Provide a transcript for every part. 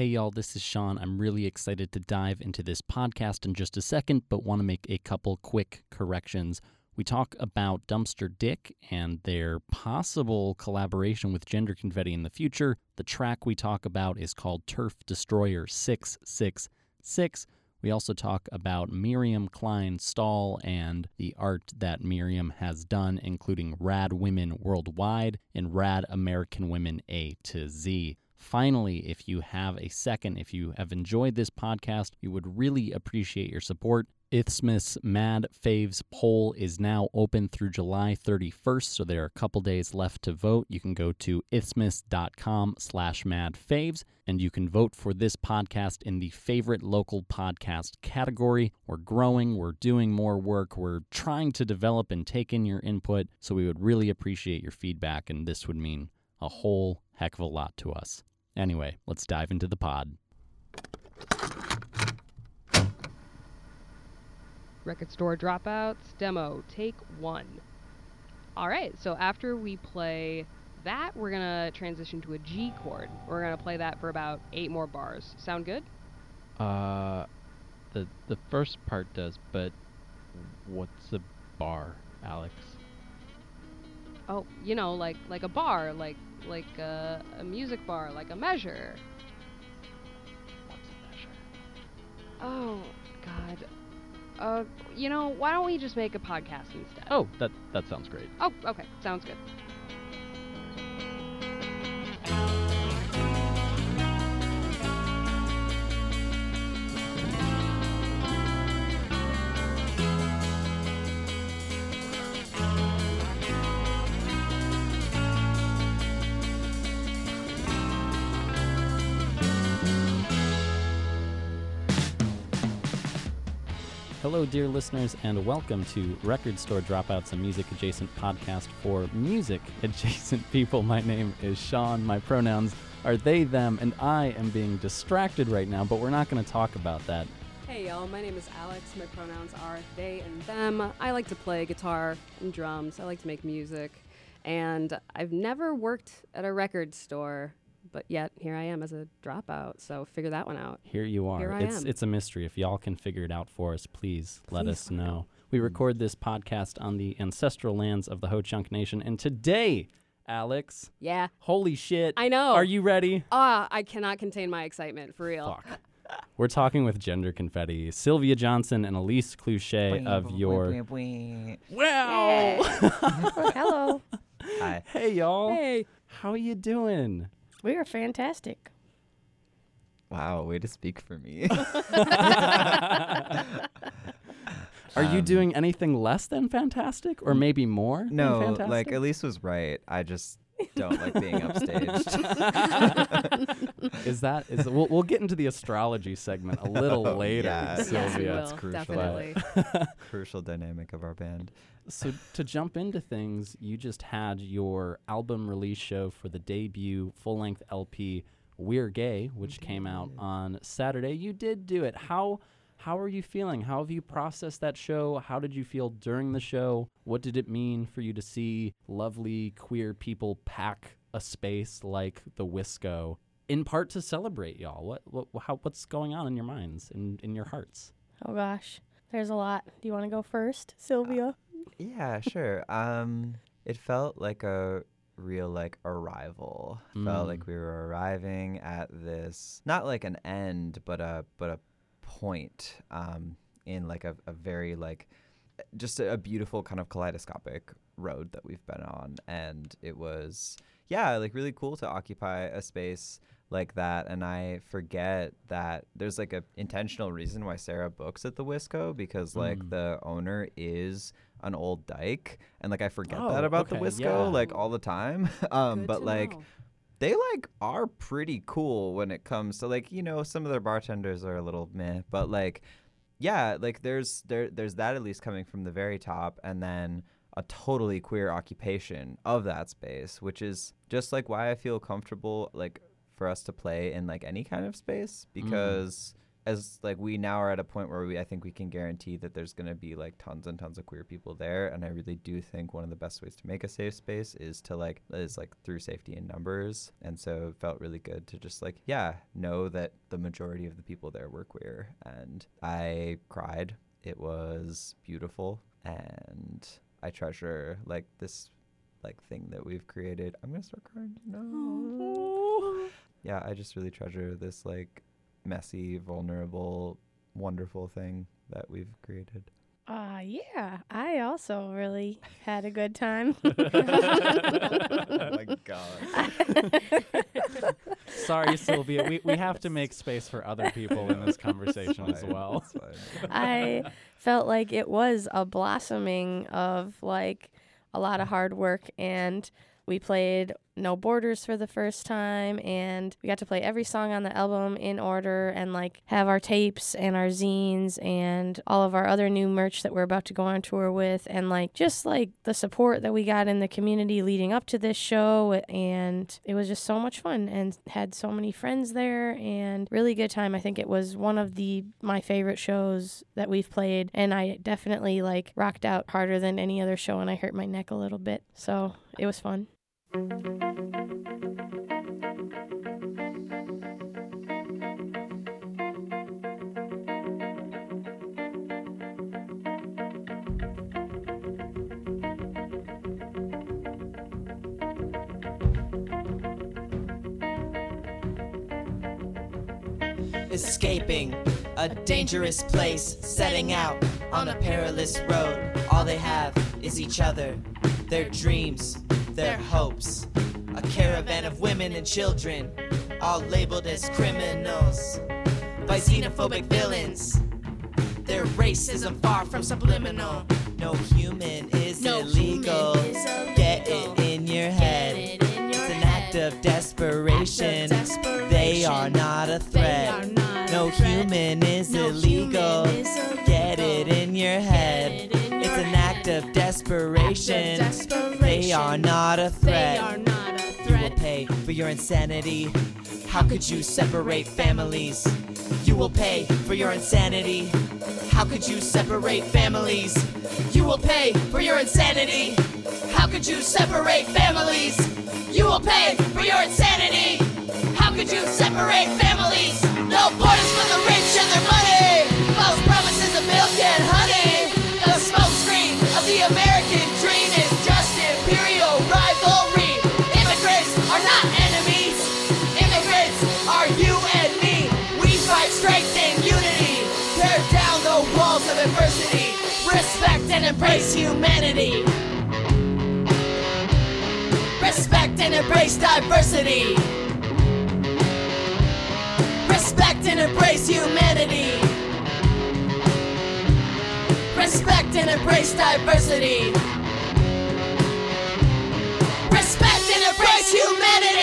Hey, y'all, this is Shaun. I'm really excited to dive into this podcast in just a second, but want to make a couple quick corrections. We talk about Dumpster Dick and their possible collaboration with Gender Confetti in the future. The track we talk about is called Turf Destroyer 666. We also talk about Miriam Klein Stahl and the art that Miriam has done, including Rad Women Worldwide and Rad American Women A to Z. Finally, if you have a second, if you have enjoyed this podcast, we would really appreciate your support. Isthmus MadFaves poll is now open through July 31st, so there are a couple days left to vote. You can go to isthmus.com slash madfaves, and you can vote for this podcast in the favorite local podcast category. We're growing, we're doing more work, we're trying to develop and take in your input, so we would really appreciate your feedback, and this would mean a whole heck of a lot to us. Anyway, let's dive into the pod. Record Store Dropouts demo, take one. All right, so after we play that, we're gonna transition to a G chord. We're gonna play that for about eight more bars. Sound good? Uh, the the first part does, but what's a bar, Alex? Oh, you know, like like a bar, like like a, a music bar, like a measure. What's a measure? Oh God. Uh, you know, why don't we just make a podcast instead? Oh, that that sounds great. Oh, okay, sounds good. Hello, dear listeners, and welcome to Record Store Dropouts, a music adjacent podcast for music adjacent people. My name is Shaun. My pronouns are they, them, and I am being distracted right now, but we're not going to talk about that. Hey y'all, my name is Alex. My pronouns are they and them. I like to play guitar and drums. I like to make music. And I've never worked at a record store, but yet here I am as a dropout. So figure that one out. Here you are. Here I it's am. it's a mystery. If y'all can figure it out for us, please, let Please us let me know. know. We record this podcast on the ancestral lands of the Ho Chunk Nation, and today, Alex, Yeah, holy shit, I know. are you ready? Ah, I cannot contain my excitement for real. Fuck. We're talking with Gender Confetti, Sylvia Johnson and Elyse Clouthier of your. Wow! Hello. Hi. hey y'all, Hey, how are you doing? We are fantastic. Wow, way to speak for me. Are you Um, doing anything less than fantastic, or maybe more? than no, fantastic? like Elyse was right. I just don't like being upstaged. is that is we'll, we'll get into the astrology segment a little Oh, later, yeah. yes, Sylvia. we That's crucial. definitely. Crucial dynamic of our band. So to jump into things, you just had your album release show for the debut full-length LP "We're Gay," which mm-hmm. came out on Saturday. You did do it. How how are you feeling? How have you processed that show? How did you feel during the show? What did it mean for you to see lovely queer people pack a space like the Wisco? In part to celebrate y'all. What, what how what's going on in your minds and in your hearts? Oh gosh, there's a lot. Do you want to go first, Sylvia? Yeah, sure. Um, it felt like a real like arrival. Felt Mm. like we were arriving at this not like an end, but a but a point um, in like a, a very like just a, a beautiful kind of kaleidoscopic road that we've been on, and it was yeah like really cool to occupy a space like that and i forget that there's like a intentional reason why sarah books at the wisco because like Mm. the owner is an old dyke and like i forget Oh, that about the okay, wisco yeah. like all the time um Good but like know. They like are pretty cool when it comes to like you know some of their bartenders are a little meh but like yeah like there's there there's that at least coming from the very top and then a totally queer occupation of that space which is just like why i feel comfortable like for us to play in like any kind of space mm. because as like we now are at a point where we I think we can guarantee that there's going to be like tons and tons of queer people there and I really do think one of the best ways to make a safe space is to like is like through safety in numbers and so it felt really good to just like yeah know that the majority of the people there were queer and I cried. It was beautiful and I treasure like this like thing that we've created. I'm going to start crying. No. Yeah I just really treasure this like messy, vulnerable, wonderful thing that we've created. Uh, yeah, I also really had a good time. oh my god. Sorry, Sylvia. We, we have to make space for other people in this conversation as well. I felt like it was a blossoming of like a lot of hard work and we played No Borders for the first time and we got to play every song on the album in order and like have our tapes and our zines and all of our other new merch that we're about to go on tour with and like just like the support that we got in the community leading up to this show and it was just so much fun and had so many friends there and really good time. I think it was one of the my favorite shows that we've played and I definitely like rocked out harder than any other show and I hurt my neck a little bit. So, it was fun. Escaping a dangerous place, setting out on a perilous road. All they have is each other, their dreams, their hopes. A caravan of women and children, all labeled as criminals by xenophobic villains. Their racism far from subliminal. No human is No illegal. human is Get it in your head. it in your it's an act head. of desperation. They are not a threat. not a no threat. human is No illegal. human is Get it in your head. Of head. desperation. They are not a threat. They threat. are not a You will threat. pay for your insanity. How could you separate families? You will pay for your insanity. How could you separate families? You will pay for your insanity. How could you separate families? You will pay for your insanity. How could you separate families? No borders for the rich and their money. False promises of milk and honey. Respect and embrace humanity. Respect and embrace diversity. Respect and embrace humanity. Respect and embrace diversity. Respect and embrace humanity.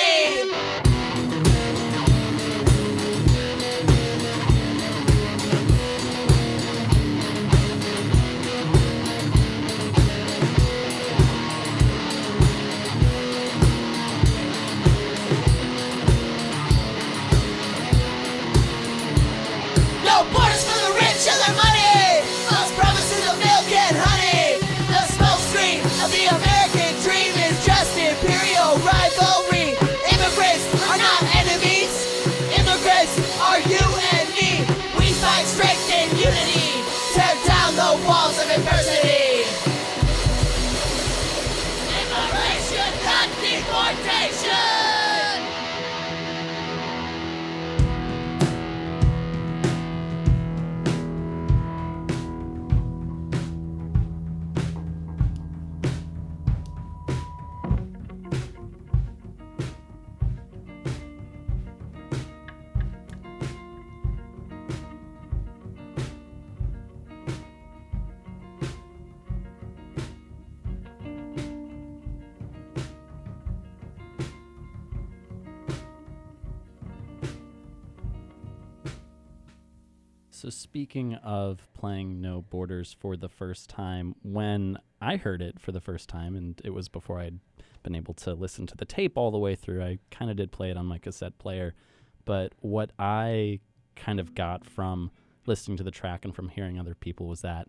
Speaking of playing No Borders for the first time, when I heard it for the first time, and it was before I'd been able to listen to the tape all the way through, I kind of did play it on my cassette player. But what I kind of got from listening to the track and from hearing other people was that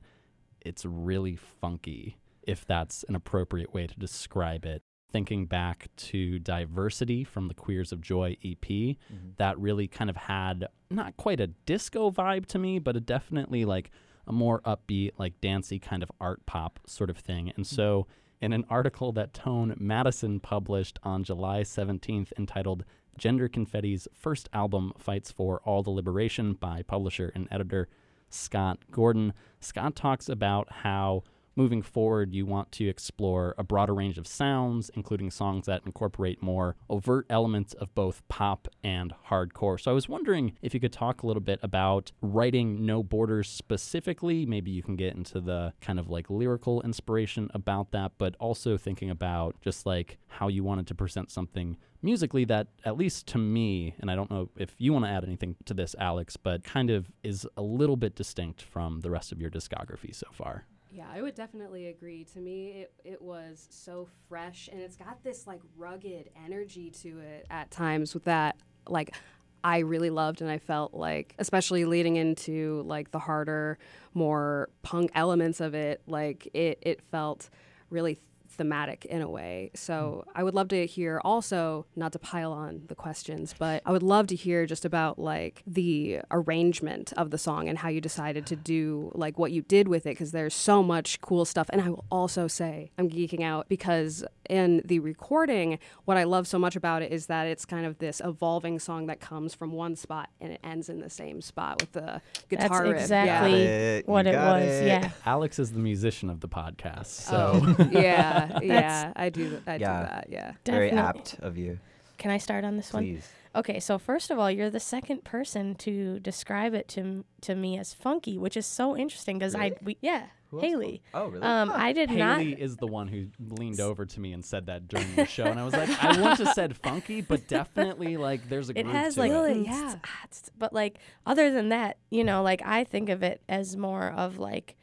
it's really funky, if that's an appropriate way to describe it. Thinking back to Diversity from the Queers of Joy EP, mm-hmm. that really kind of had not quite a disco vibe to me, but a definitely like a more upbeat, like dancey kind of art pop sort of thing. And so, mm-hmm. in an article that Tone Madison published on July 17th entitled Gender Confetti's First Album Fights for All the Liberation by publisher and editor Scott Gordon, Scott talks about how moving forward, you want to explore a broader range of sounds, including songs that incorporate more overt elements of both pop and hardcore. So I was wondering if you could talk a little bit about writing No Borders specifically. Maybe you can get into the kind of like lyrical inspiration about that, but also thinking about just like how you wanted to present something musically that at least to me and i don't know if you want to add anything to this alex but kind of is a little bit distinct from the rest of your discography so far Yeah, I would definitely agree. To me, it, it was so fresh and it's got this like rugged energy to it at times with that like I really loved and I felt like especially leading into like the harder, more punk elements of it, like it it felt really thematic in a way. So hmm. I would love to hear also, not to pile on the questions, but I would love to hear just about like the arrangement of the song and how you decided to do like what you did with it because there's so much cool stuff. And I will also say I'm geeking out because in the recording, what I love so much about it is that it's kind of this evolving song that comes from one spot and it ends in the same spot with the guitar That's riff. exactly it, what you it was. it. Yeah. alex is the musician of the podcast so Oh, yeah, yeah, That's- I do. I Yeah. do that. Yeah. Very Definitely. apt of you. Can I start on this one? Please. Okay, so first of all, you're the second person to describe it to m- to me as funky, which is so interesting because I Really? we yeah Who else Haley. spoke? Oh, really? Um, I did not. Haley is the one who leaned over to me and said that during the show, and I was like, I wouldn't have said funky, but definitely like there's a It groove has to like, it. Really? Yeah. tss, ah, tss, but like other than that, you know, like I think of it as more of like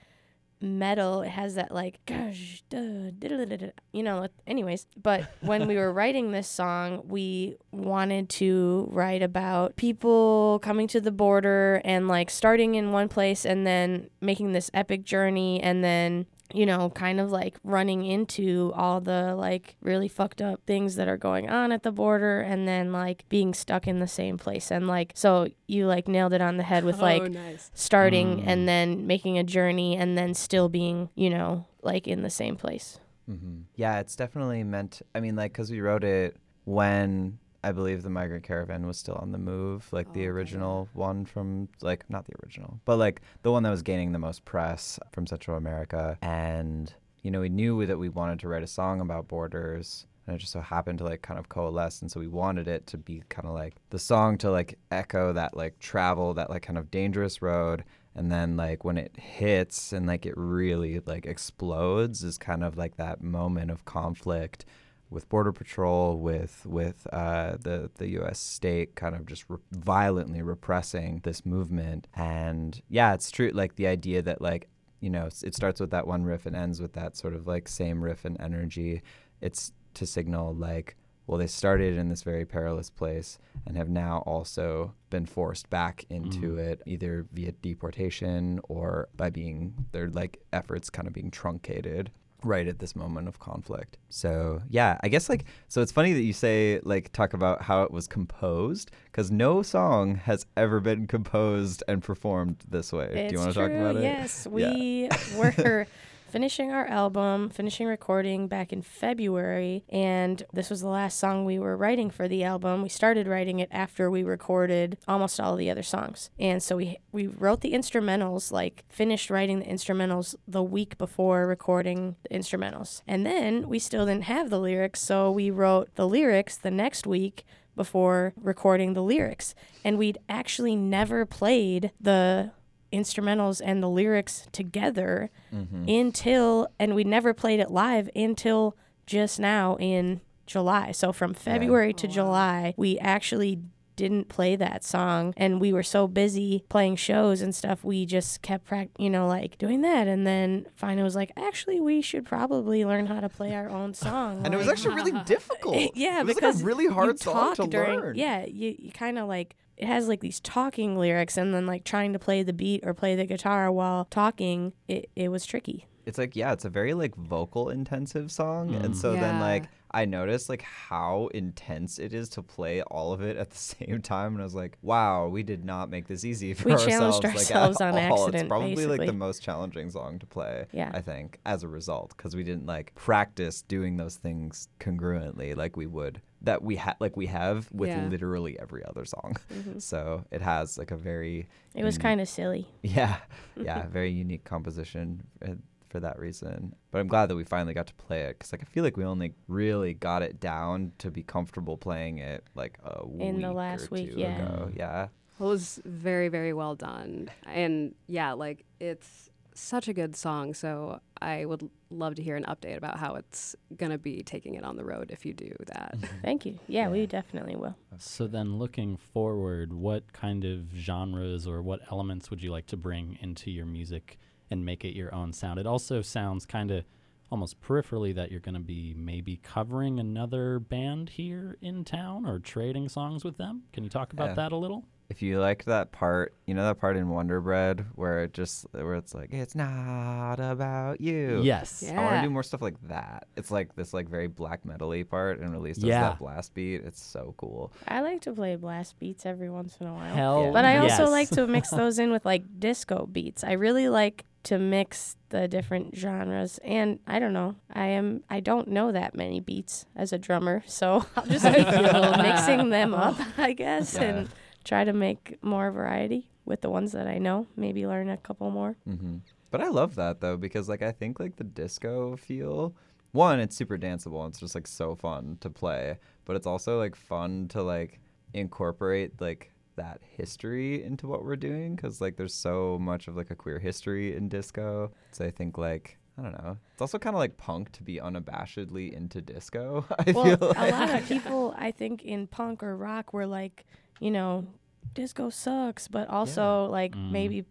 metal. It has that like, you know. Anyways, but when we were writing this song, we wanted to write about people coming to the border and like starting in one place and then making this epic journey and then you know, kind of like running into all the like really fucked up things that are going on at the border and then like being stuck in the same place. And like, so you like nailed it on the head with oh, like nice. starting Mm. and then making a journey and then still being, you know, like in the same place. hmm Yeah, it's definitely meant. I mean, like, because we wrote it when I believe the migrant caravan was still on the move, like Oh, the okay, original one from, like, not the original, but like the one that was gaining the most press from Central America. And, you know, we knew that we wanted to write a song about borders. And it just so happened to like kind of coalesce. And so we wanted it to be kind of like the song to like echo that like travel, that like kind of dangerous road and then like when it hits and like it really like explodes is kind of like that moment of conflict with border patrol with with uh, the the U.S. state kind of just re- violently repressing this movement. And yeah it's true like the idea that like you know it starts with that one riff and ends with that sort of like same riff and energy. It's to signal like well they started in this very perilous place and have now also been forced back into it either via deportation or by being their like efforts kind of being truncated right at this moment of conflict. So, yeah, I guess like so it's funny that you say like talk about how it was composed cuz no song has ever been composed and performed this way. It's Do you want to talk about it? Yes, Yeah. we were finishing our album, finishing recording back in February, and this was the last song we were writing for the album. We started writing it after we recorded almost all the other songs. And so we we wrote the instrumentals, like finished writing the instrumentals the week before recording the instrumentals. And then we still didn't have the lyrics, so we wrote the lyrics the next week before recording the lyrics. And we'd actually never played the instrumentals and the lyrics together Mhm. until and we never played it live until just now in July. So from February to Oh, wow. July, we actually didn't play that song and we were so busy playing shows and stuff we just kept prac- you know like doing that and then finally was like actually we should probably learn how to play our own song And it was actually really difficult. yeah, it was because like a really hard song talk to during, learn. Yeah, you, you kind of like it has like these talking lyrics and then like trying to play the beat or play the guitar while talking, it, it was tricky. It's like yeah, it's a very like vocal intensive song, and Mm. so then like I noticed like how intense it is to play all of it at the same time, and I was like, wow, we did not make this easy for We ourselves. challenged like, ourselves on all. accident, It's probably like the most challenging song to play. Yeah. I think as a result because we didn't like practice doing those things congruently like we would that we had like we have with Yeah. literally every other song. Mhm. So it has like a very It was kind of silly. yeah, yeah, very unique composition uh, for that reason. But I'm glad that we finally got to play it because like I feel like we only really got it down to be comfortable playing it like a In the week last or week, two yeah. ago. Yeah, Well, it was very, very well done. And yeah, like it's such a good song. So I would love to hear an update about how it's going to be taking it on the road if you do that. Thank you. Yeah, Yeah. we definitely will. So then, looking forward, what kind of genres or what elements would you like to bring into your music and make it your own sound? It also sounds kind of almost peripherally that you're going to be maybe covering another band here in town or trading songs with them. Can you talk about Yeah. that a little? if you like that part, you know that part in Wonderbread where it just where it's like it's not about you. Yes. Yeah. I want to do more stuff like that. It's like this like very black metal-y part and released as Yeah. that blast beat. It's so cool. I like to play blast beats every once in a while. Hell But I also yes. like to mix those in with like disco beats. I really like to mix the different genres and I don't know. I am I don't know that many beats as a drummer, so I'll just be mixing them up, I guess, Yeah. and try to make more variety with the ones that I know. Maybe learn a couple more. hmm But I love that though because like I think like the disco feel. One, it's super danceable. It's just like so fun to play, but it's also like fun to like incorporate like that history into what we're doing because like there's so much of like a queer history in disco. So I think like I don't know. It's also kind of like punk to be unabashedly into disco. I well, feel a lot of people I think in punk or rock were like, you know, disco sucks, but also like Mm. maybe p-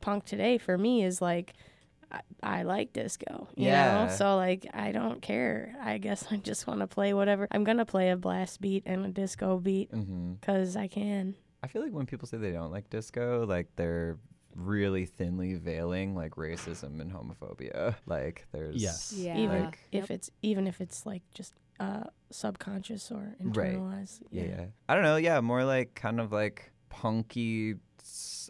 punk today for me is like I, I like disco, you Yeah. know? So like I don't care. I guess I just want to play whatever. I'm going to play a blast beat and a disco beat hmm cuz I can. I feel like when people say they don't like disco, like they're really thinly veiling like racism and homophobia. Like there's Yes. Yeah. Even Like- if it's even if it's like just uh subconscious or Right. internalized. Yeah, yeah. I don't know. Yeah, more like kind of like punky.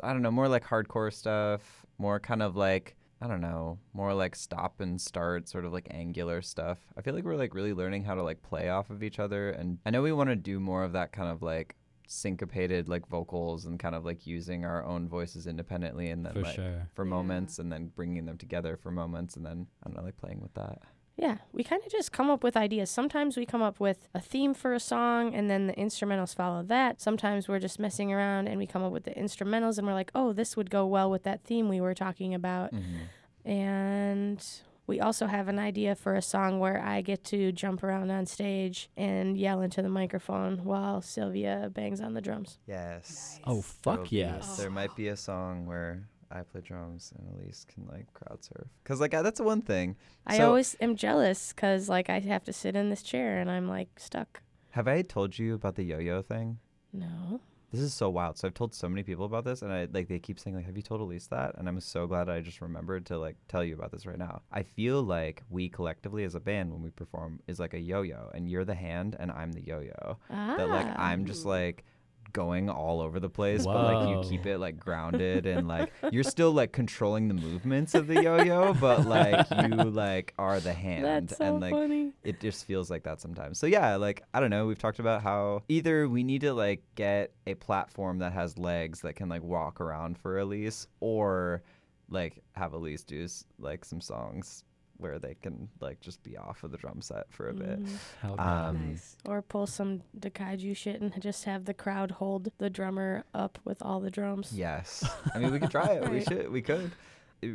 I don't know. More like hardcore stuff. More kind of like I don't know. More like stop and start, sort of like angular stuff. I feel like we're like really learning how to like play off of each other, and I know we want to do more of that kind of like syncopated like vocals and kind of like using our own voices independently and then For like sure. for Yeah. moments and then bringing them together for moments and then I don't know like playing with that. Yeah, we kind of just come up with ideas. Sometimes we come up with a theme for a song and then the instrumentals follow that. Sometimes we're just messing around and we come up with the instrumentals and we're like, oh, this would go well with that theme we were talking about. Mm-hmm. And we also have an idea for a song where I get to jump around on stage and yell into the microphone while Sylvia bangs on the drums. Yes. Oh, fuck There'll be- yes. There might be a song where I play drums and Elyse can like crowd surf. Cause like uh, that's one thing. I So- always am jealous because, like, I have to sit in this chair and I'm like stuck. Have I told you about the yo-yo thing? No. This is so wild. So I've told so many people about this, and I like they keep saying like, "Have you told Elyse that?" And I'm so glad I just remembered to like tell you about this right now. I feel like we collectively as a band when we perform is like a yo-yo, and you're the hand and I'm the yo-yo. Ah. That like I'm just like going all over the place, but like you keep it like grounded and like you're still like controlling the movements of the yo-yo, but like you like are the hand That's so and like funny. it just feels like that sometimes. So yeah, like I don't know, we've talked about how either we need to like get a platform that has legs that can like walk around for Elyse or like have Elyse do s- like some songs where they can like just be off of the drum set for a bit. Mhm. Hell yeah. Um, nice. Or pull some Daikaiju shit and just have the crowd hold the drummer up with all the drums. Yes. I mean, we could try it. We should. We could.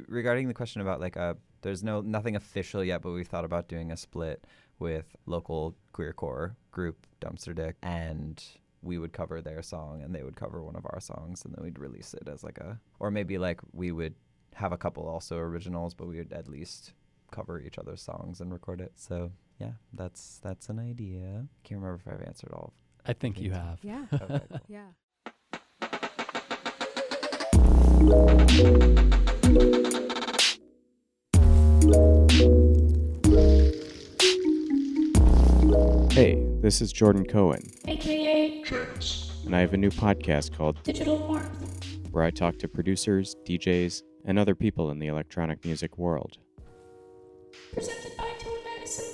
Regarding the question about like uh there's no nothing official yet, but we thought about doing a split with local queercore group Dumpster Dick, and we would cover their song and they would cover one of our songs, and then we'd release it as like a, or maybe like we would have a couple also originals, but we would at least cover each other's songs and record it. So yeah, that's that's an idea. Can't remember if I've answered all. I think you have. Yeah. Okay, cool. Yeah. Hey, this is Jordan Cohen, aka and I have a new podcast called Digital Warmth. where I talk to producers, DJs, and other people in the electronic music world. Presented by Tone Madison.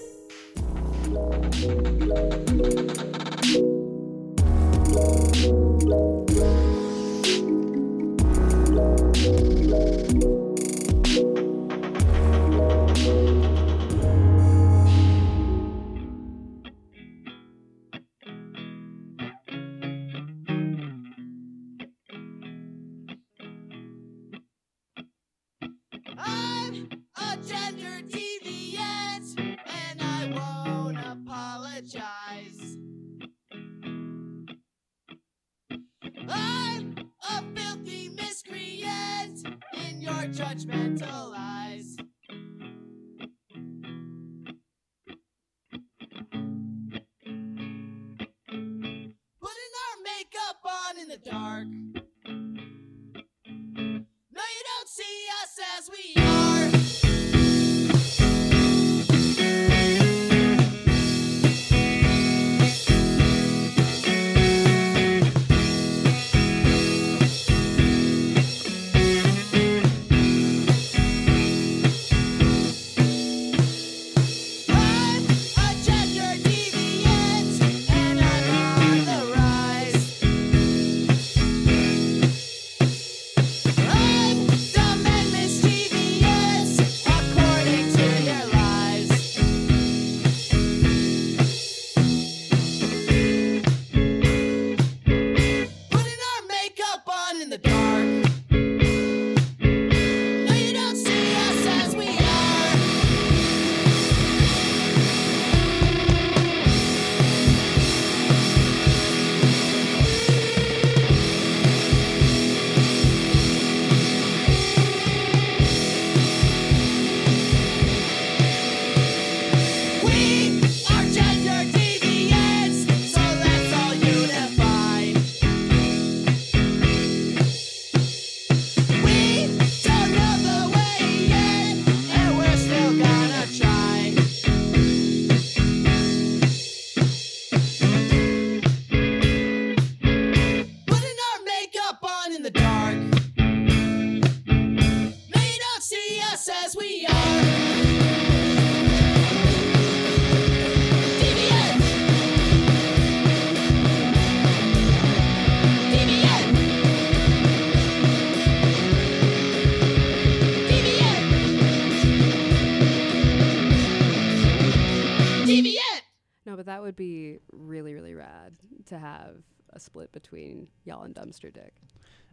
Would be really, really rad to have a split between y'all and Dumpster Dick.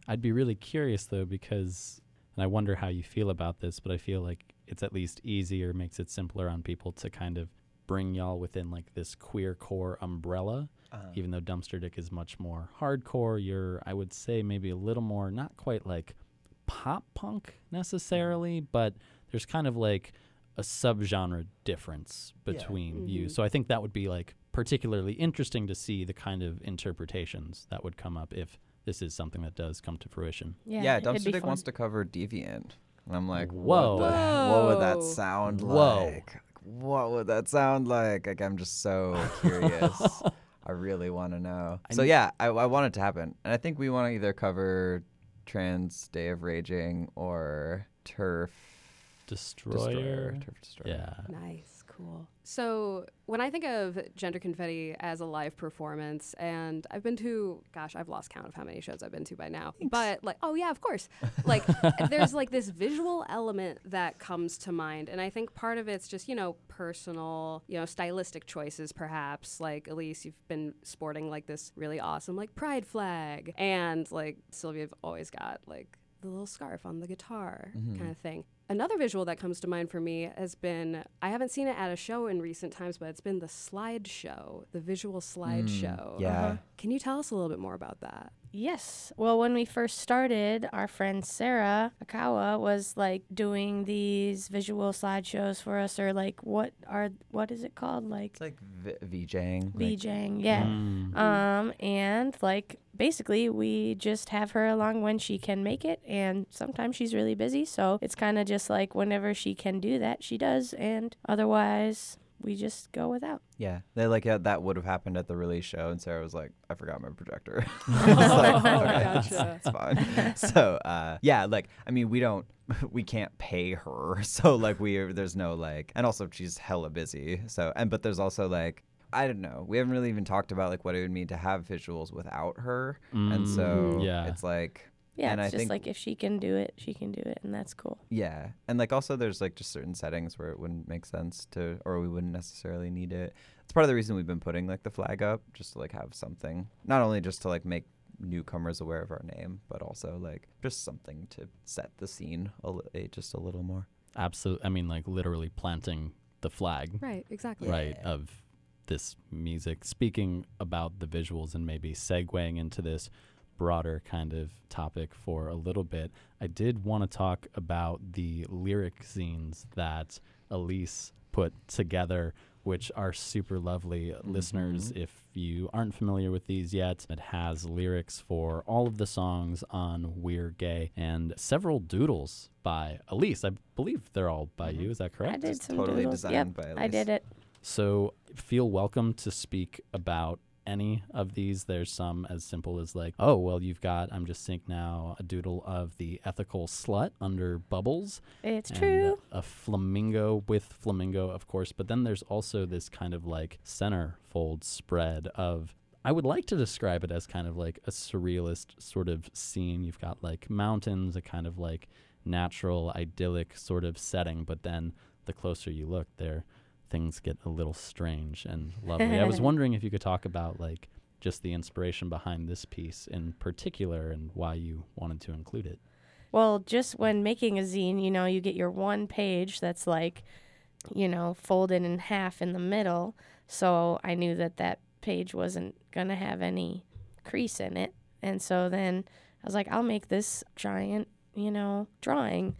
I'd be really curious though because and I wonder how you feel about this, but I feel like it's at least easier, makes it simpler on people to kind of bring y'all within like this queer core umbrella. Uh-huh. Even though Dumpster Dick is much more hardcore, you're I would say maybe a little more not quite like pop punk necessarily, but there's kind of like a subgenre difference Yeah. between you. So I think that would be like particularly interesting to see the kind of interpretations that would come up if this is something that does come to fruition. Yeah, Yeah, Dumpster Dick fun. wants to cover Deviant. And I'm like, Whoa. What, the, what would that sound Whoa. like? What would that sound like? Like, I'm just so curious. I really want to know. I so, kn- yeah, I, I want it to happen. And I think we want to either cover Trans Day of Raging or Turf Destroyer. Turf Destroyer. Yeah. Nice, cool. So when I think of Gender Confetti as a live performance, and I've been to, gosh, I've lost count of how many shows I've been to by now. But like, oh yeah, of course. Like, there's like this visual element that comes to mind, and I think part of it's just you know personal, you know, stylistic choices, perhaps. Like Elyse, you've been sporting like this really awesome like pride flag, and like Sylvia, you've always got like the little scarf on the guitar mm-hmm. kind of thing. Another visual that comes to mind for me has been I haven't seen it at a show in recent times, but it's been the slideshow, the visual slideshow. Mm, yeah. Uh-huh. Can you tell us a little bit more about that? Yes. Well, when we first started, our friend Sarah Akawa was like doing these visual slideshows for us, or like what are what is it called? Like It's like v- VJing. like- VJing, yeah. Mm. Um, and like basically we just have her along when she can make it and sometimes she's really busy so it's kind of just like whenever she can do that she does and otherwise we just go without Yeah, they like yeah, that would have happened at the release show, and Sarah was like, "I forgot my projector." Oh, It's like, okay, gotcha. it's fine. so uh, yeah, like I mean, we don't, we can't pay her, so like we there's no like, and also she's hella busy. So and but there's also like. I don't know. We haven't really even talked about like what it would mean to have visuals without her, and so Mm, yeah. it's like yeah And it's I just think- like if she can do it she can do it and that's cool Yeah, and like also there's like just certain settings where it wouldn't make sense to, or we wouldn't necessarily need it. It's part of the reason we've been putting like the flag up, just to like have something, not only just to like make newcomers aware of our name, but also like just something to set the scene a li- eh, just a little more. Absolutely. I mean, like literally planting the flag, Right, exactly. right, of this music. Speaking about the visuals and maybe segueing into this broader kind of topic for a little bit, I did want to talk about the lyric zines that Elyse put together, which are super lovely. Mm-hmm. Listeners, if you aren't familiar with these yet, it has lyrics for all of the songs on We're Gay and several doodles by Elyse. I believe they're all by mm-hmm. you. Is that correct? i did some totally doodles. designed yep by i did it So feel welcome to speak about any of these. There's some as simple as like, oh, well, you've got, I'm just seeing now, a doodle of the ethical slut under bubbles. it's true A flamingo with flamingo, of course. But then there's also this kind of like centerfold spread of. I would like to describe it as kind of like a surrealist sort of scene. You've got like mountains, a kind of like natural, idyllic sort of setting, but then the closer you look, there things get a little strange and lovely. I was wondering if you could talk about like just the inspiration behind this piece in particular and why you wanted to include it. Well, just when making a zine, you know, you get your one page that's like, you know, folded in half in the middle. So I knew that that page wasn't going to have any crease in it. And so then I was like, I'll make this giant, you know, drawing.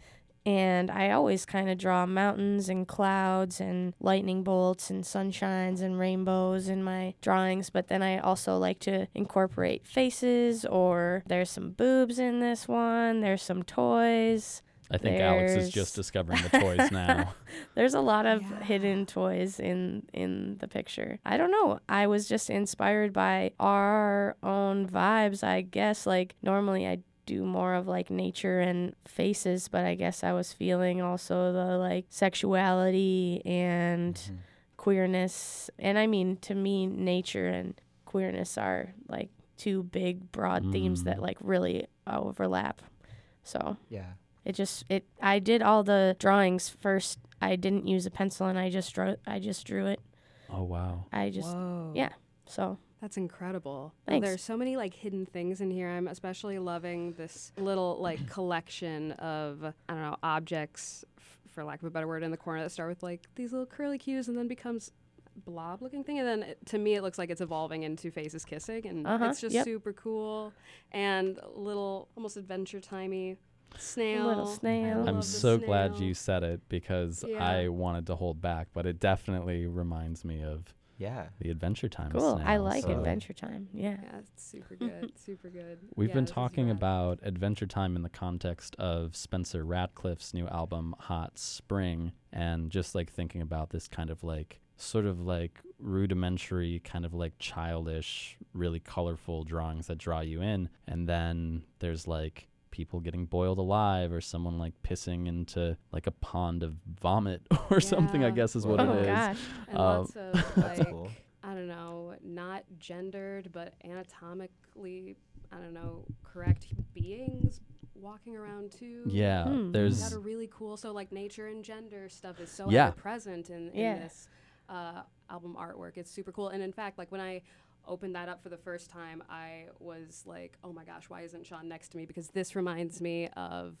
And I always kind of draw mountains and clouds and lightning bolts and sunshines and rainbows in my drawings. But then I also like to incorporate faces, or there's some boobs in this one, there's some toys. I think Alex is just discovering the toys now. There's a lot of Yeah. hidden toys in in the picture. I don't know. I was just inspired by our own vibes, I guess. Like normally I do more of like nature and faces, but I guess I was feeling also the like sexuality and Mm-hmm. queerness. And I mean to me nature and queerness are like two big broad themes that Mm. like really overlap. So Yeah. it just it I did all the drawings first. I didn't use a pencil and I just drew I just drew it. Oh wow. I just Whoa. yeah. So That's incredible. Thanks. there's so many like hidden things in here. I'm especially loving this little like collection of I don't know objects, f- for lack of a better word, in the corner that start with like these little curly cues and then becomes blob looking thing and then it, to me it looks like it's evolving into faces kissing and Uh-huh, it's just yep. super cool and little almost adventure timey snail I snail. love I'm the so glad you said it because Yeah. I wanted to hold back, but it definitely reminds me of Yeah. the Adventure Time. cool. I like so- Adventure Time. Yeah. yeah it's super good super good We've Yeah, been talking about Adventure Time in the context of Spencer Radcliffe's new album, Hot Spring, and just like thinking about this kind of like sort of like rudimentary, kind of like childish, really colorful drawings that draw you in. And then there's like people getting boiled alive or someone like pissing into like a pond of vomit or something, I guess is what oh it is. gosh. and Um, lots of like cool. I don't know, not gendered but anatomically I don't know correct beings walking around too. Yeah, Hmm. there's Got a really cool so like nature and gender stuff is so Yeah. present in, in Yeah. this uh, album artwork. It's super cool. And in fact, like when I opened that up for the first time, I was like, oh my gosh, why isn't Shaun next to me? Because this reminds me of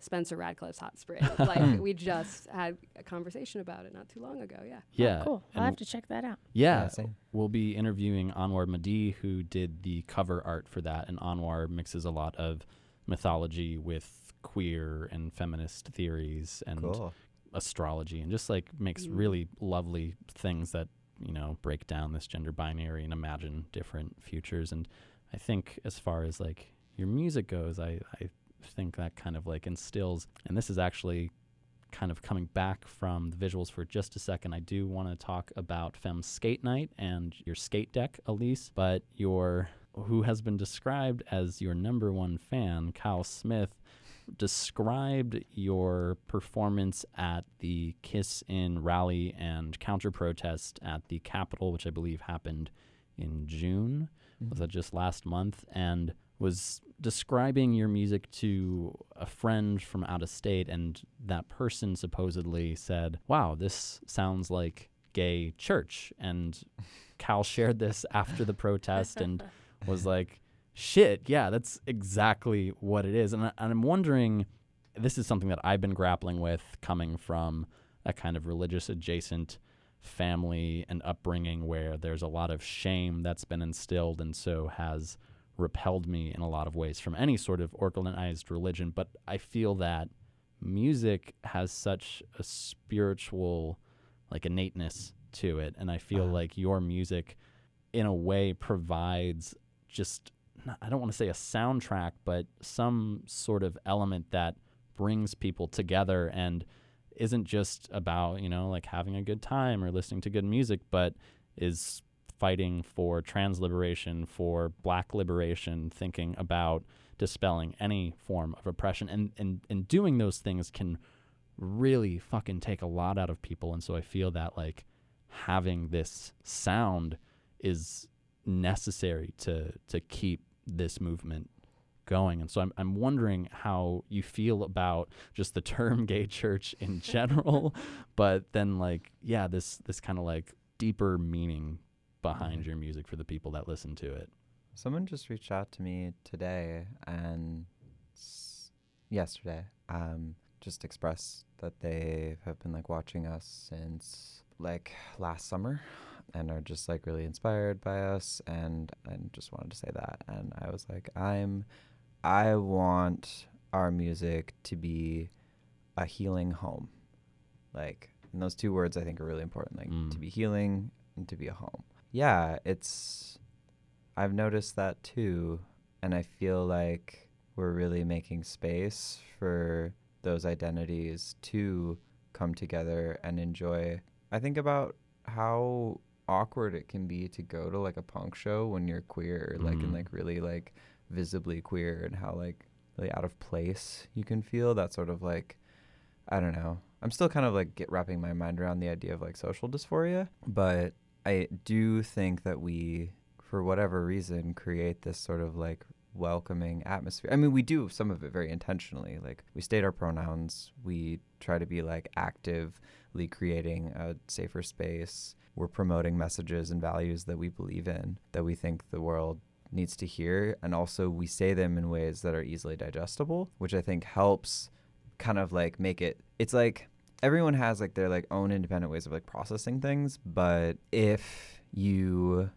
Spencer Radcliffe's Hot Spring. like we just had a conversation about it not too long ago. Yeah. yeah. Oh, cool. I'll have to check that out. Yeah, Yeah, we'll be interviewing Anwar Madi, who did the cover art for that. And Anwar mixes a lot of mythology with queer and feminist theories and Cool. astrology, and just like makes Mm. really lovely things that you know break down this gender binary and imagine different futures. And I think as far as like your music goes, I, I think that kind of like instills, and this is actually kind of coming back from the visuals for just a second. I do want to talk about Femme Skate Night and your skate deck, Elyse, but your who has been described as your number one fan, Kyle Smith, described your performance at the Kiss in rally and counter protest at the Capitol, which I believe happened in June. Was mm-hmm. that just last month? And was describing your music to a friend from out of state, and that person supposedly said, Wow, this sounds like gay church. And Cal shared this after the protest and was like, Shit, yeah, that's exactly what it is. And, I, and I'm wondering this is something that I've been grappling with coming from a kind of religious adjacent family and upbringing where there's a lot of shame that's been instilled and so has repelled me in a lot of ways from any sort of organized religion. But I feel that music has such a spiritual, like, innateness to it. And I feel Uh-huh. like your music, in a way, provides just, I don't want to say a soundtrack, but some sort of element that brings people together and isn't just about, you know, like having a good time or listening to good music, but is fighting for trans liberation, for black liberation, thinking about dispelling any form of oppression. And, and, and doing those things can really fucking take a lot out of people. And so I feel that like having this sound is necessary to to keep this movement going. And so I'm I'm wondering how you feel about just the term gay church in general, but then like yeah, this this kind of like deeper meaning behind Mhm. your music for the people that listen to it. Someone just reached out to me today and s- yesterday, um, just expressed that they have been like watching us since like last summer and are just like really inspired by us and and just wanted to say that and I was like I'm I want our music to be a healing home. Like and those two words I think are really important like to Mm. be healing and to be a home. Yeah, it's I've noticed that too. And I feel like we're really making space for those identities to come together and enjoy. I think about how awkward it can be to go to like a punk show when you're queer, like and Mm. like really like visibly queer and how like really out of place you can feel that sort of like I don't know. I'm still kind of like get wrapping my mind around the idea of like social dysphoria, but I do think that we, for whatever reason, create this sort of like welcoming atmosphere. I mean, we do some of it very intentionally. Like we state our pronouns, we try to be like actively creating a safer space. We're promoting messages and values that we believe in, that we think the world needs to hear. And also, we say them in ways that are easily digestible, which I think helps kind of like make it it's like everyone has like their like own independent ways of like processing things but if you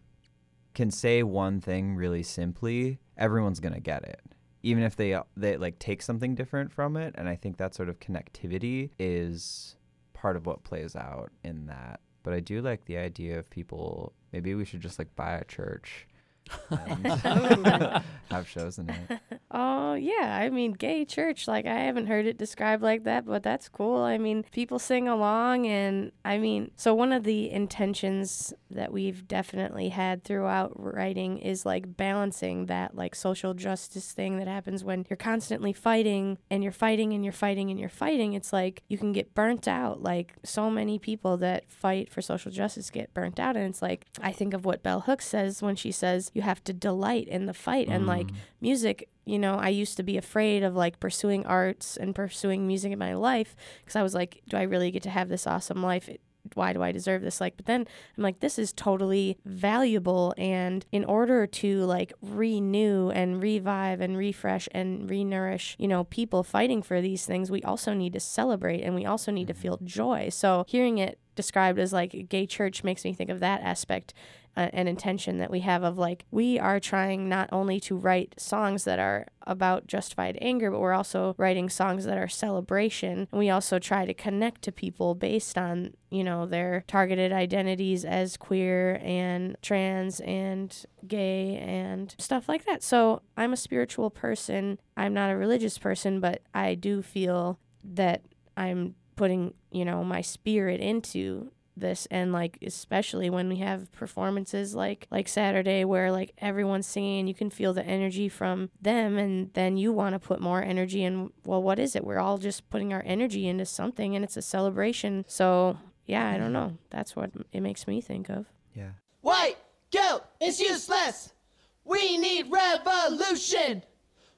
can say one thing really simply everyone's to get it. Even if they uh, they like take something different from it and i think that sort of connectivity is part of what plays out in that. But i do like the idea of people maybe we should just like buy a church have shows in it Oh, yeah. I mean, gay church, like, I haven't heard it described like that, but that's cool. I mean, people sing along, and I mean, so one of the intentions that we've definitely had throughout writing is like balancing that, like, social justice thing that happens when you're constantly fighting and you're fighting and you're fighting and you're fighting. It's like you can get burnt out. Like, so many people that fight for social justice get burnt out. And it's like, I think of what Bell Hooks says when she says you have to delight in the fight. And like, Mm. music you know i used to be afraid of like pursuing arts and pursuing music in my life because i was like do i really get to have this awesome life? It- why do i deserve this? Like but then i'm like this is totally valuable. And in order to like renew and revive and refresh and renourish you know people fighting for these things we also need to celebrate and we also need to feel joy. So hearing it described as like gay church makes me think of that aspect uh, and intention that we have of like we are trying not only to write songs that are about justified anger but we're also writing songs that are celebration. And we also try to connect to people based on you know their targeted identities as queer and trans and gay and stuff like that. So i'm a spiritual person. I'm not a religious person but i do feel that i'm putting you know my spirit into this and like especially when we have performances like like Saturday where like everyone's singing and you can feel the energy from them and then you want to put more energy in well what is it we're all just putting our energy into something and it's a celebration so yeah I don't know that's what it makes me think of Yeah. White guilt is useless. We need revolution.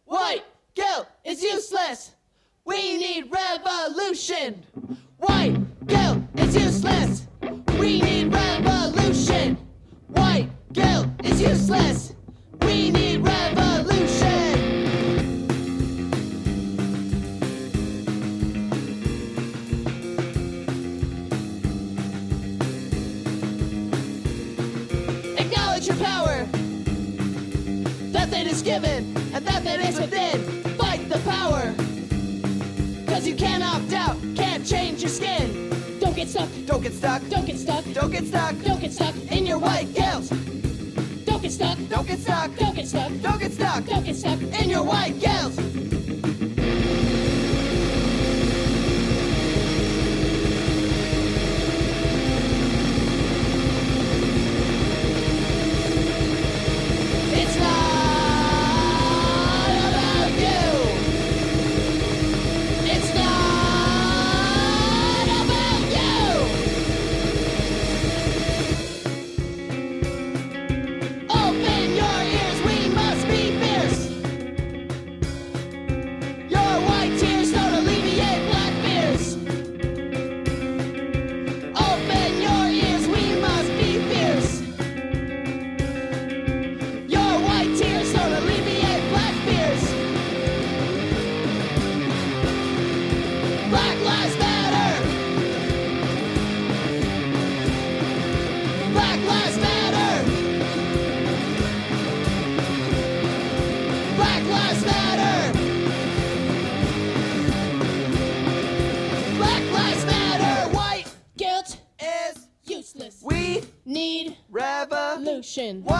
White guilt is useless. We need revolution. White guilt is useless. We need revolution. White guilt is useless. We need revolution. Acknowledge your power. That it is given and that it is within. You can't opt out, can't change your skin. Don't get stuck, Don't get stuck. don't get stuck, Don't get stuck. don't get stuck in your white guilt. Don't get stuck, Don't get stuck. don't get stuck, Don't get stuck. don't get stuck in your white guilt. Revolution?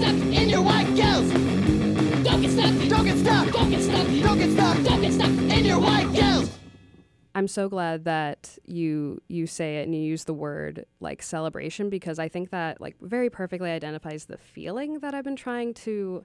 Stuck. In your white guilt. Don't get stuck. Don't get stuck. Don't get stuck. Don't get stuck. Don't get stuck in your white guilt. I'm so glad that you you say it and you use the word like celebration because I think that like very perfectly identifies the feeling that I've been trying to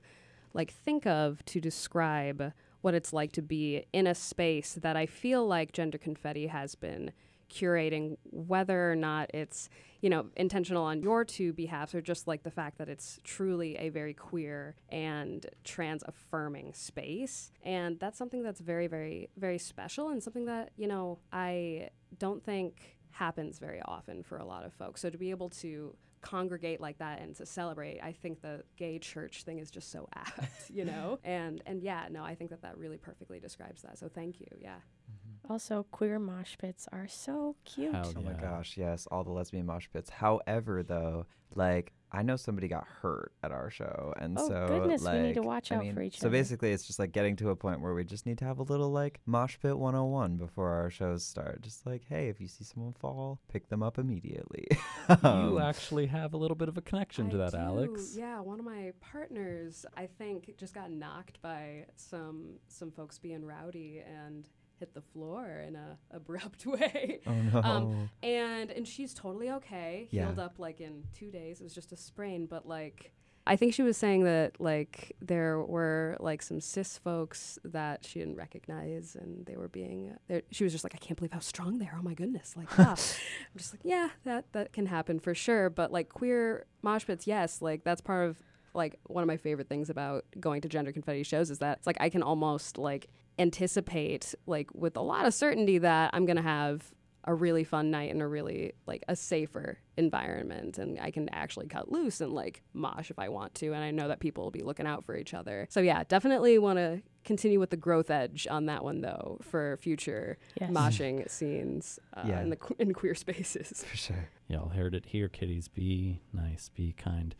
like think of to describe what it's like to be in a space that I feel like gender confetti has been curating whether or not it's you know intentional on your two behalves or just like the fact that it's truly a very queer and trans affirming space. And that's something that's very very very special and something that you know I don't think happens very often for a lot of folks. So to be able to congregate like that and to celebrate i think the gay church thing is just so apt you know? And and yeah no i think that that really perfectly describes that. So thank you. Yeah mm-hmm. Also queer mosh pits are so cute Hell Oh my gosh, yes, all the lesbian mosh pits. However, though, like I know somebody got hurt at our show, and Oh, so goodness, we like, need to watch I out mean, for each so other. So basically, it's just like getting to a point where we just need to have a little like mosh pit 101 before our shows start. Just like, hey, if you see someone fall, pick them up immediately. You Um, actually have a little bit of a connection to that, do. Alex. Yeah, one of my partners, I think, just got knocked by some some folks being rowdy and hit the floor in a abrupt way. Oh no. Um, and and she's totally okay, Yeah. healed up like in two days. It was just a sprain, but like I think she was saying that like there were like some cis folks that she didn't recognize, and they were being. She was just like, I can't believe how strong they are. Oh my goodness! Like, ah. I'm just like, yeah, that that can happen for sure. But like queer mosh pits, yes, like that's part of like one of my favorite things about going to gender confetti shows is that it's like I can almost like anticipate like with a lot of certainty that I'm gonna have a really fun night in a really like a safer environment and I can actually cut loose and like mosh if I want to and I know that people will be looking out for each other. So yeah, definitely want to continue with the growth edge on that one though for future Yes. moshing scenes uh, Yeah. in the qu- in queer spaces. For sure. Y'all heard it here, kiddies. Be nice, be kind.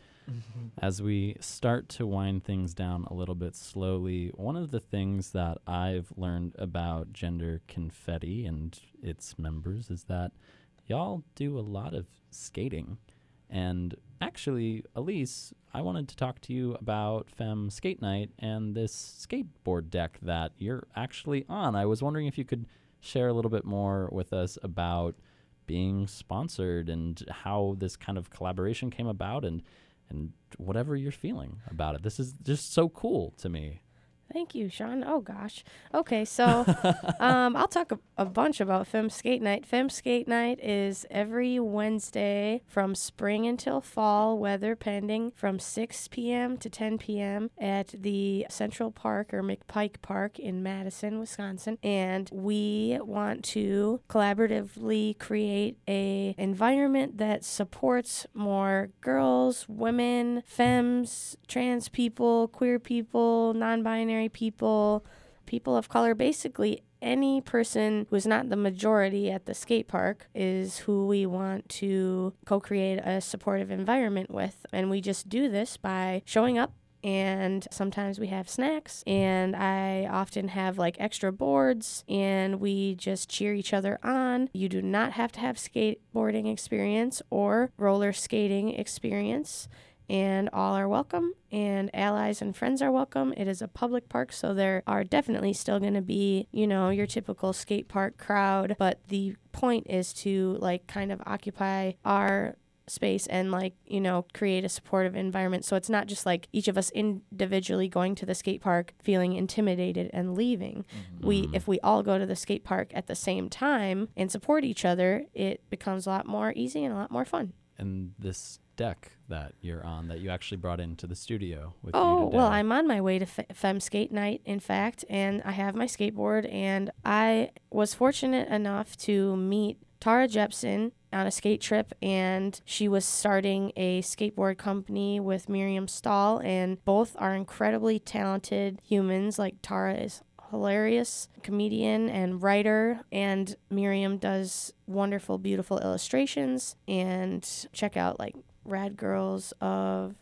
As we start to wind things down a little bit slowly, one of the things that I've learned about Gender Confetti and its members is that y'all do a lot of skating. And actually, Elyse, I wanted to talk to you about Femme Skate Night and this skateboard deck that you're actually on. I was wondering if you could share a little bit more with us about being sponsored and how this kind of collaboration came about and and whatever you're feeling about it. This is just so cool to me. Thank you, Shaun. Oh gosh. Okay, so um, I'll talk a, a bunch about Femme Skate Night. Femme Skate Night is every Wednesday from spring until fall, weather pending, from 6 p.m. to 10 p.m. at the Central Park or McPike Park in Madison, Wisconsin. And we want to collaboratively create a environment that supports more girls, women, femmes, trans people, queer people, non-binary people, people of color, basically any person who's not the majority at the skate park is who we want to co create a supportive environment with. And we just do this by showing up. And sometimes we have snacks, and I often have like extra boards, and we just cheer each other on. You do not have to have skateboarding experience or roller skating experience and all are welcome and allies and friends are welcome. It is a public park so there are definitely still going to be you know your typical skate park crowd but the point is to like kind of occupy our space and like you know create a supportive environment. So it's not just like each of us individually going to the skate park feeling intimidated and leaving. We mm-hmm. if we all go to the skate park at the same time and support each other it becomes a lot more easy and a lot more fun. And this deck that you're on that you actually brought into the studio with you Oh, today. well, I'm on my way to Fe- Femme Skate Night, in fact, and I have my skateboard. And I was fortunate enough to meet Tara Jepsen on a skate trip, and she was starting a skateboard company with Miriam Stahl, and both are incredibly talented humans. Like, Tara is hilarious comedian and writer and Miriam does wonderful beautiful illustrations and check out like Rad Girls of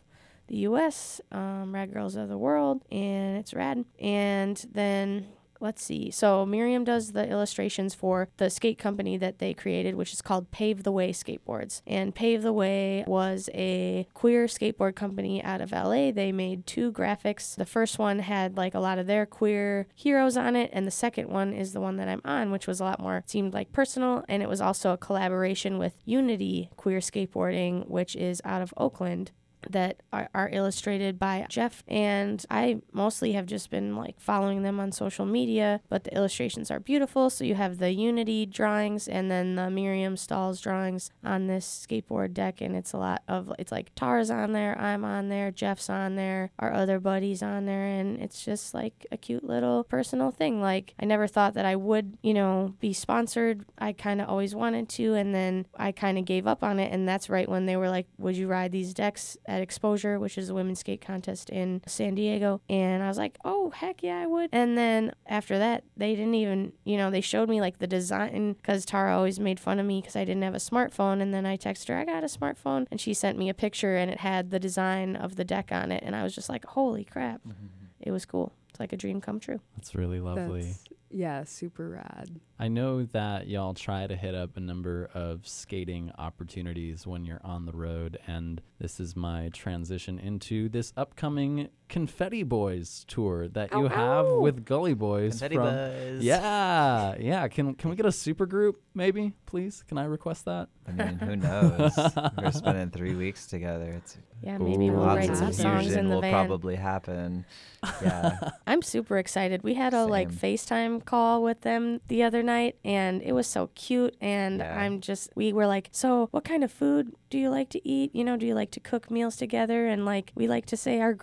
the US, um, Rad Girls of the World, and it's rad. And then let's see. So Miriam does the illustrations for the skate company that they created, which is called Pave the Way Skateboards. And Pave the Way was a queer skateboard company out of LA. They made two graphics. The first one had like a lot of their queer heroes on it, and the second one is the one that I'm on, which was a lot more seemed like personal, and it was also a collaboration with Unity Queer Skateboarding, which is out of Oakland that are, are illustrated by Jeff. And I mostly have just been like following them on social media, but the illustrations are beautiful. So you have the Unity drawings and then the Miriam Stahl's drawings on this skateboard deck. And it's a lot of, it's like Tara's on there, I'm on there, Jeff's on there, our other buddies on there. And it's just like a cute little personal thing. Like I never thought that I would, you know, be sponsored. I kind of always wanted to. And then I kind of gave up on it. And that's right when they were like, would you ride these decks at Exposure, which is a women's skate contest in San Diego. And I was like, oh, heck yeah, I would. And then after that, they didn't even, you know, they showed me like the design because Tara always made fun of me because I didn't have a smartphone. And then I texted her, I got a smartphone. And she sent me a picture and it had the design of the deck on it. And I was just like, holy crap. Mm-hmm. It was cool. It's like a dream come true. That's really lovely. That's, yeah, super rad. I know that y'all try to hit up a number of skating opportunities when you're on the road, and this is my transition into this upcoming Confetti Boys tour that you oh, have ow. with Gully Boys. Confetti from, Buzz. Yeah, yeah. Can can we get a super group, maybe, please? Can I request that? I mean, who knows? We're spending three weeks together. It's Yeah, maybe we'll lots write of some songs in the will van. probably happen. Yeah. I'm super excited. We had a like FaceTime call with them the other night and it was so cute and Yeah. I'm just we were like, "So, what kind of food do you like to eat? You know, do you like to cook meals together?" And like we like to say our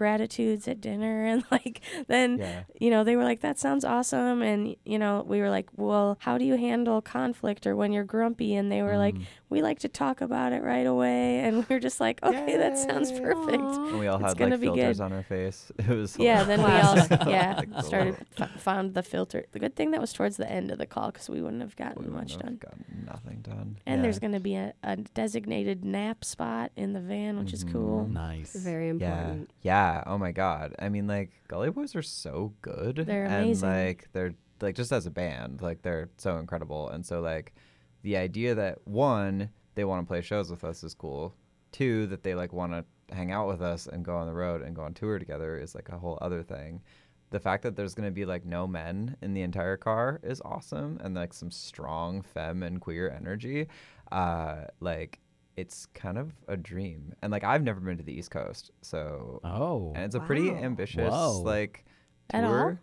at dinner and like then Yeah. you know, they were like, "That sounds awesome." And you know, we were like, "Well, how do you handle conflict or when you're grumpy?" And they were like, Mm. "We like to talk about it right away." And we were just like, "Okay, that sounds perfect." And we all It's had gonna like filters on our face. It was Yeah, then we all yeah Like started f- found the filter. The good thing that was towards the end of the call because we wouldn't have gotten we much wouldn't have done. gotten nothing done. And yeah. there's going to be a, a designated nap spot in the van, which is cool. Mhm. Nice. Very important. yeah. yeah. Oh my god. I mean, like Gully Boys are so good. They're and amazing. like they're like just as a band, like they're so incredible. And so like the idea that one they want to play shows with us is cool. Two that they like want to hang out with us and go on the road and go on tour together is like a whole other thing. The fact that there's gonna be like no men in the entire car is awesome, and like some strong fem and queer energy. Uh, like it's kind of a dream. And like I've never been to the East Coast, so Oh. and it's a pretty Wow. ambitious Whoa. like tour.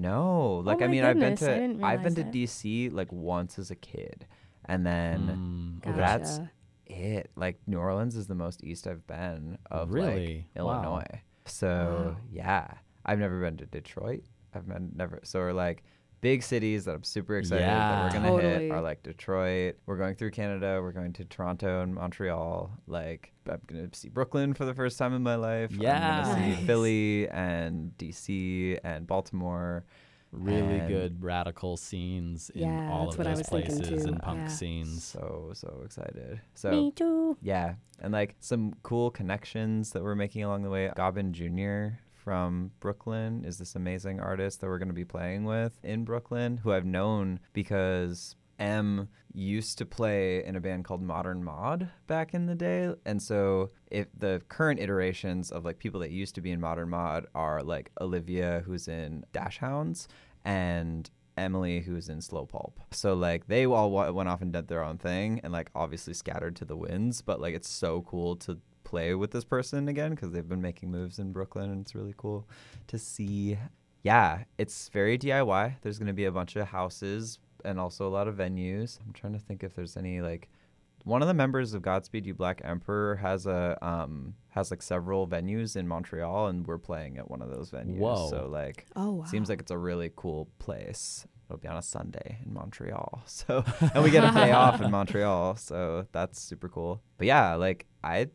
No, like I my mean, I've been to I've been realize to that. DC like once as a kid, and then Mm, okay. that's Gotcha. it. Like New Orleans is the most east I've been of Really? like Wow. Illinois. So Wow. yeah, I've never been to Detroit. I've been never. So we're like big cities that I'm super excited that we're gonna hit are like Detroit. We're going through Canada. We're going to Toronto and Montreal. Like I'm gonna see Brooklyn for the first time in my life. Yeah, I'm Yeah. gonna see Philly and DC and Baltimore. Really and good radical scenes in Yeah, all that's of those places and punk yeah. scenes. So so excited. So Me too. yeah, and like some cool connections that we're making along the way. Gobbinjr from Brooklyn is this amazing artist that we're going to be playing with in Brooklyn, who I've known because M used to play in a band called Modern Mod back in the day. And so if the current iterations of like people that used to be in Modern Mod are like Olivia who's in Dash Hounds and Emily, who's in Slow Pulp. So like they all wa- went off and did their own thing, and like obviously scattered to the winds. But like it's so cool to play with this person again because they've been making moves in Brooklyn, and it's really cool to see. Yeah, it's very DIY. There's gonna be a bunch of houses and also a lot of venues. I'm trying to think if there's any like one of the members of Godspeed You Black Emperor has a um has like several venues in Montreal and we're playing at one of those venues. Whoa. So like Oh wow. seems like it's a really cool place. It'll be on a Sunday in Montreal. So and we get a day off in Montreal, so that's super cool. But yeah, like I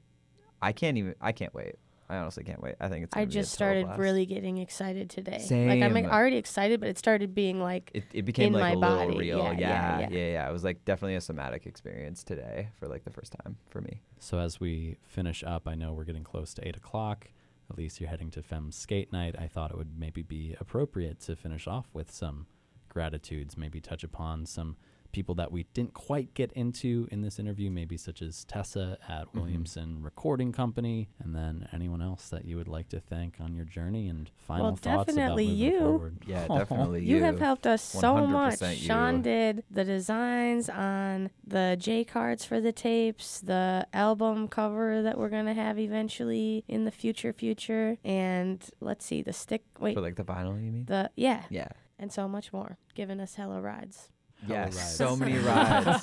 I can't even I can't wait. I honestly can't wait. I think it's I gonna be a just started blast. really getting excited today. Same. Like I'm like, already excited, but it started being like it, it became in like my a little body. real. Yeah, Yeah yeah, yeah, yeah. yeah, It was like definitely a somatic experience today for like the first time for me. So as we finish up, I know we're getting close to eight o'clock. Elyse you're heading to Femme Skate Night. I thought it would maybe be appropriate to finish off with some gratitudes, maybe touch upon some people that we didn't quite get into in this interview, maybe such as Tessa at Mm-hmm. Williamson Recording Company, and then anyone else that you would like to thank on your journey and final Well, thoughts definitely about moving you. forward. Yeah, definitely you you. have helped us so much. 100% Shaun did the designs on the J cards for the tapes, the album cover that we're gonna have eventually in the future future, and let's see the stick. Wait, for like the vinyl, you mean? the yeah, Yeah. and so much more. Giving us hella rides. Yeah, rides. so many rides.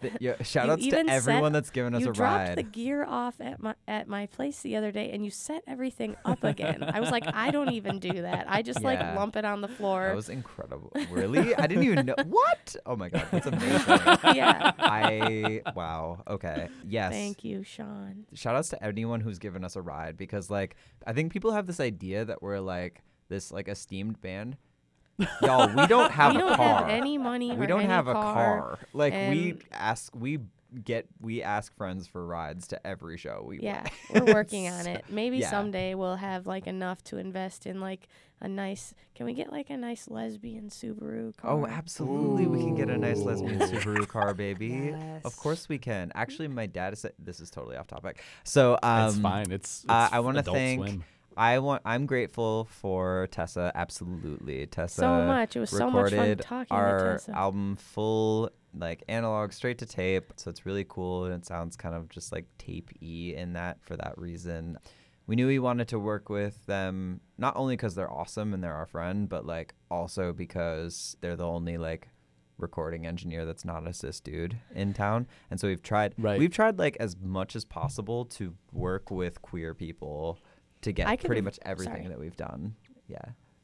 Th- yeah, shout You outs to even set- everyone that's given us a ride. you dropped the gear off at my at my place the other day, and you set everything up again. I was like, I don't even do that. I just like lump it on the floor. That was incredible. Really? I didn't even know. What? Oh my god, that's amazing. yeah. I wow. Okay. Yes. Thank you, Shaun. Shout outs to anyone who's given us a ride because like I think people have this idea that we're like this like esteemed band. Y'all, we don't have we a don't car. have any money. we or don't any have a car. car. Like we ask we get we ask friends for rides to every show we Yeah, play. we're working on it. Maybe yeah. someday we'll have like enough to invest in like a nice. Can we get like a nice lesbian Subaru car? Oh, absolutely. We can get a nice lesbian Subaru car, baby. Of course we can. Actually, my dad is. This is totally off topic. So, um, it's fine. It's, it's uh, I want to thank. Swim. I want. I'm grateful for Tessa. Absolutely, Tessa. so much. It was so much fun talking our to Tessa. album full like analog straight to tape so it's really cool and it sounds kind of just like tape y in that for that reason we knew we wanted to work with them not only because they're awesome and they're our friend but like also because they're the only like recording engineer that's not a cis dude in town and so we've tried Right. we've tried like as much as possible to work with queer people to get I could pretty have- much everything sorry. that we've done yeah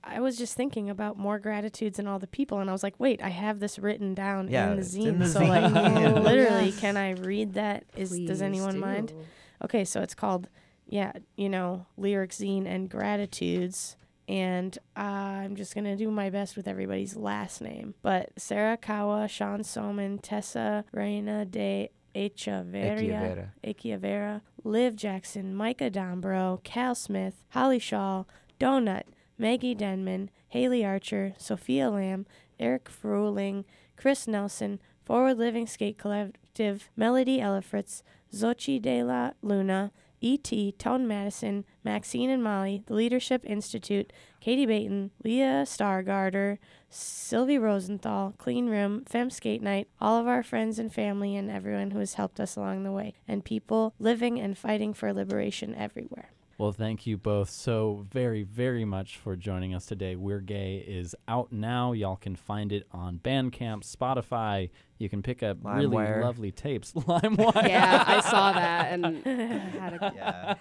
I was just thinking about more gratitudes and all the people, and I was like, wait, I have this written down Yeah, in the it's zine. in the so like, literally, Yes. can I read that? Is does Please anyone mind? do. Okay, so it's called, yeah, you know, lyric zine and gratitudes. And uh, I'm just gonna do my best with everybody's last name. But Sarah Kawa, Shaun Soman, Tessa Reina de Echeverria, Echeverria. Liv Jackson, Micah Dombro, Cal Smith, Holly Shaw, Donut, Maggie Denman, Haley Archer, Sophia Lamb, Eric Fruling, Chris Nelson, Forward Living Skate Collective, Melody Elifritz, Zochi de la Luna, E.T., Tone Madison, Maxine and Molly, The Leadership Institute, Katie Baton, Leah Stargarder, Sylvie Rosenthal, Clean Room, Femme Skate Night, all of our friends and family, and everyone who has helped us along the way, and people living and fighting for liberation everywhere. Well, thank you both so very, very much for joining us today. We're Gay is out now. Y'all can find it on Bandcamp, Spotify. You can pick up really LimeWire. lovely tapes. LimeWire. Yeah, I saw that and had a yeah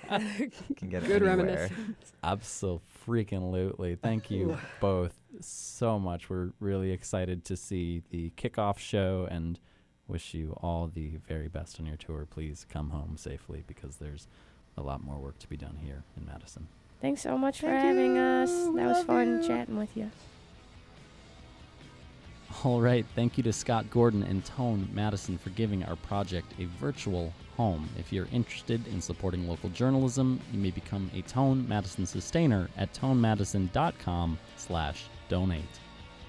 can get good anywhere. reminiscence. Absolutely. Thank you both so much. We're really excited to see the kickoff show and wish you all the very best on your tour. Please come home safely because there's a lot more work to be done here in Madison. Thanks so much for Thank having you. us. We That was fun you. chatting with you. All right. Thank you to Scott Gordon and Tone Madison for giving our project a virtual home. If you're interested in supporting local journalism, you may become a Tone Madison sustainer at tonemadison.com slash donate.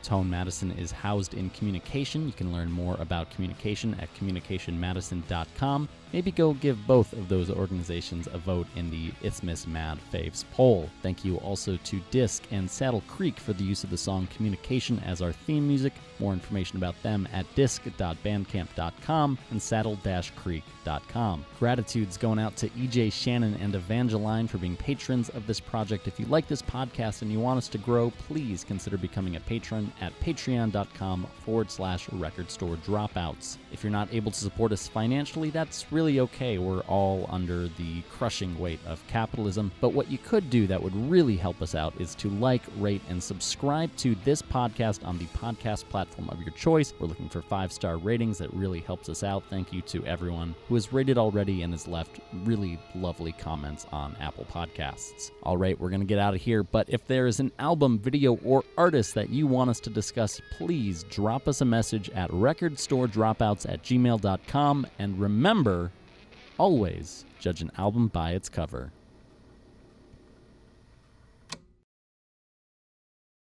Tone Madison is housed in communication. You can learn more about communication at communicationmadison.com. Maybe go give both of those organizations a vote in the Isthmus Mad Faves poll. Thank you also to Disq and Saddle Creek for the use of the song Communication as our theme music. More information about them at disq.bandcamp.com and saddle-creek.com. Gratitudes going out to EJ Shannon and Evangeline for being patrons of this project. If you like this podcast and you want us to grow, please consider becoming a patron at patreon.com forward slash record store dropouts. If you're not able to support us financially, that's really okay. We're all under the crushing weight of capitalism. But what you could do that would really help us out is to like, rate, and subscribe to this podcast on the podcast platform of your choice. We're looking for five star ratings. That really helps us out. Thank you to everyone who has rated already and has left really lovely comments on Apple Podcasts. All right, we're going to get out of here. But if there is an album, video, or artist that you want us to discuss, please drop us a message at recordstoredropouts at gmail.com. And remember, always judge an album by its cover.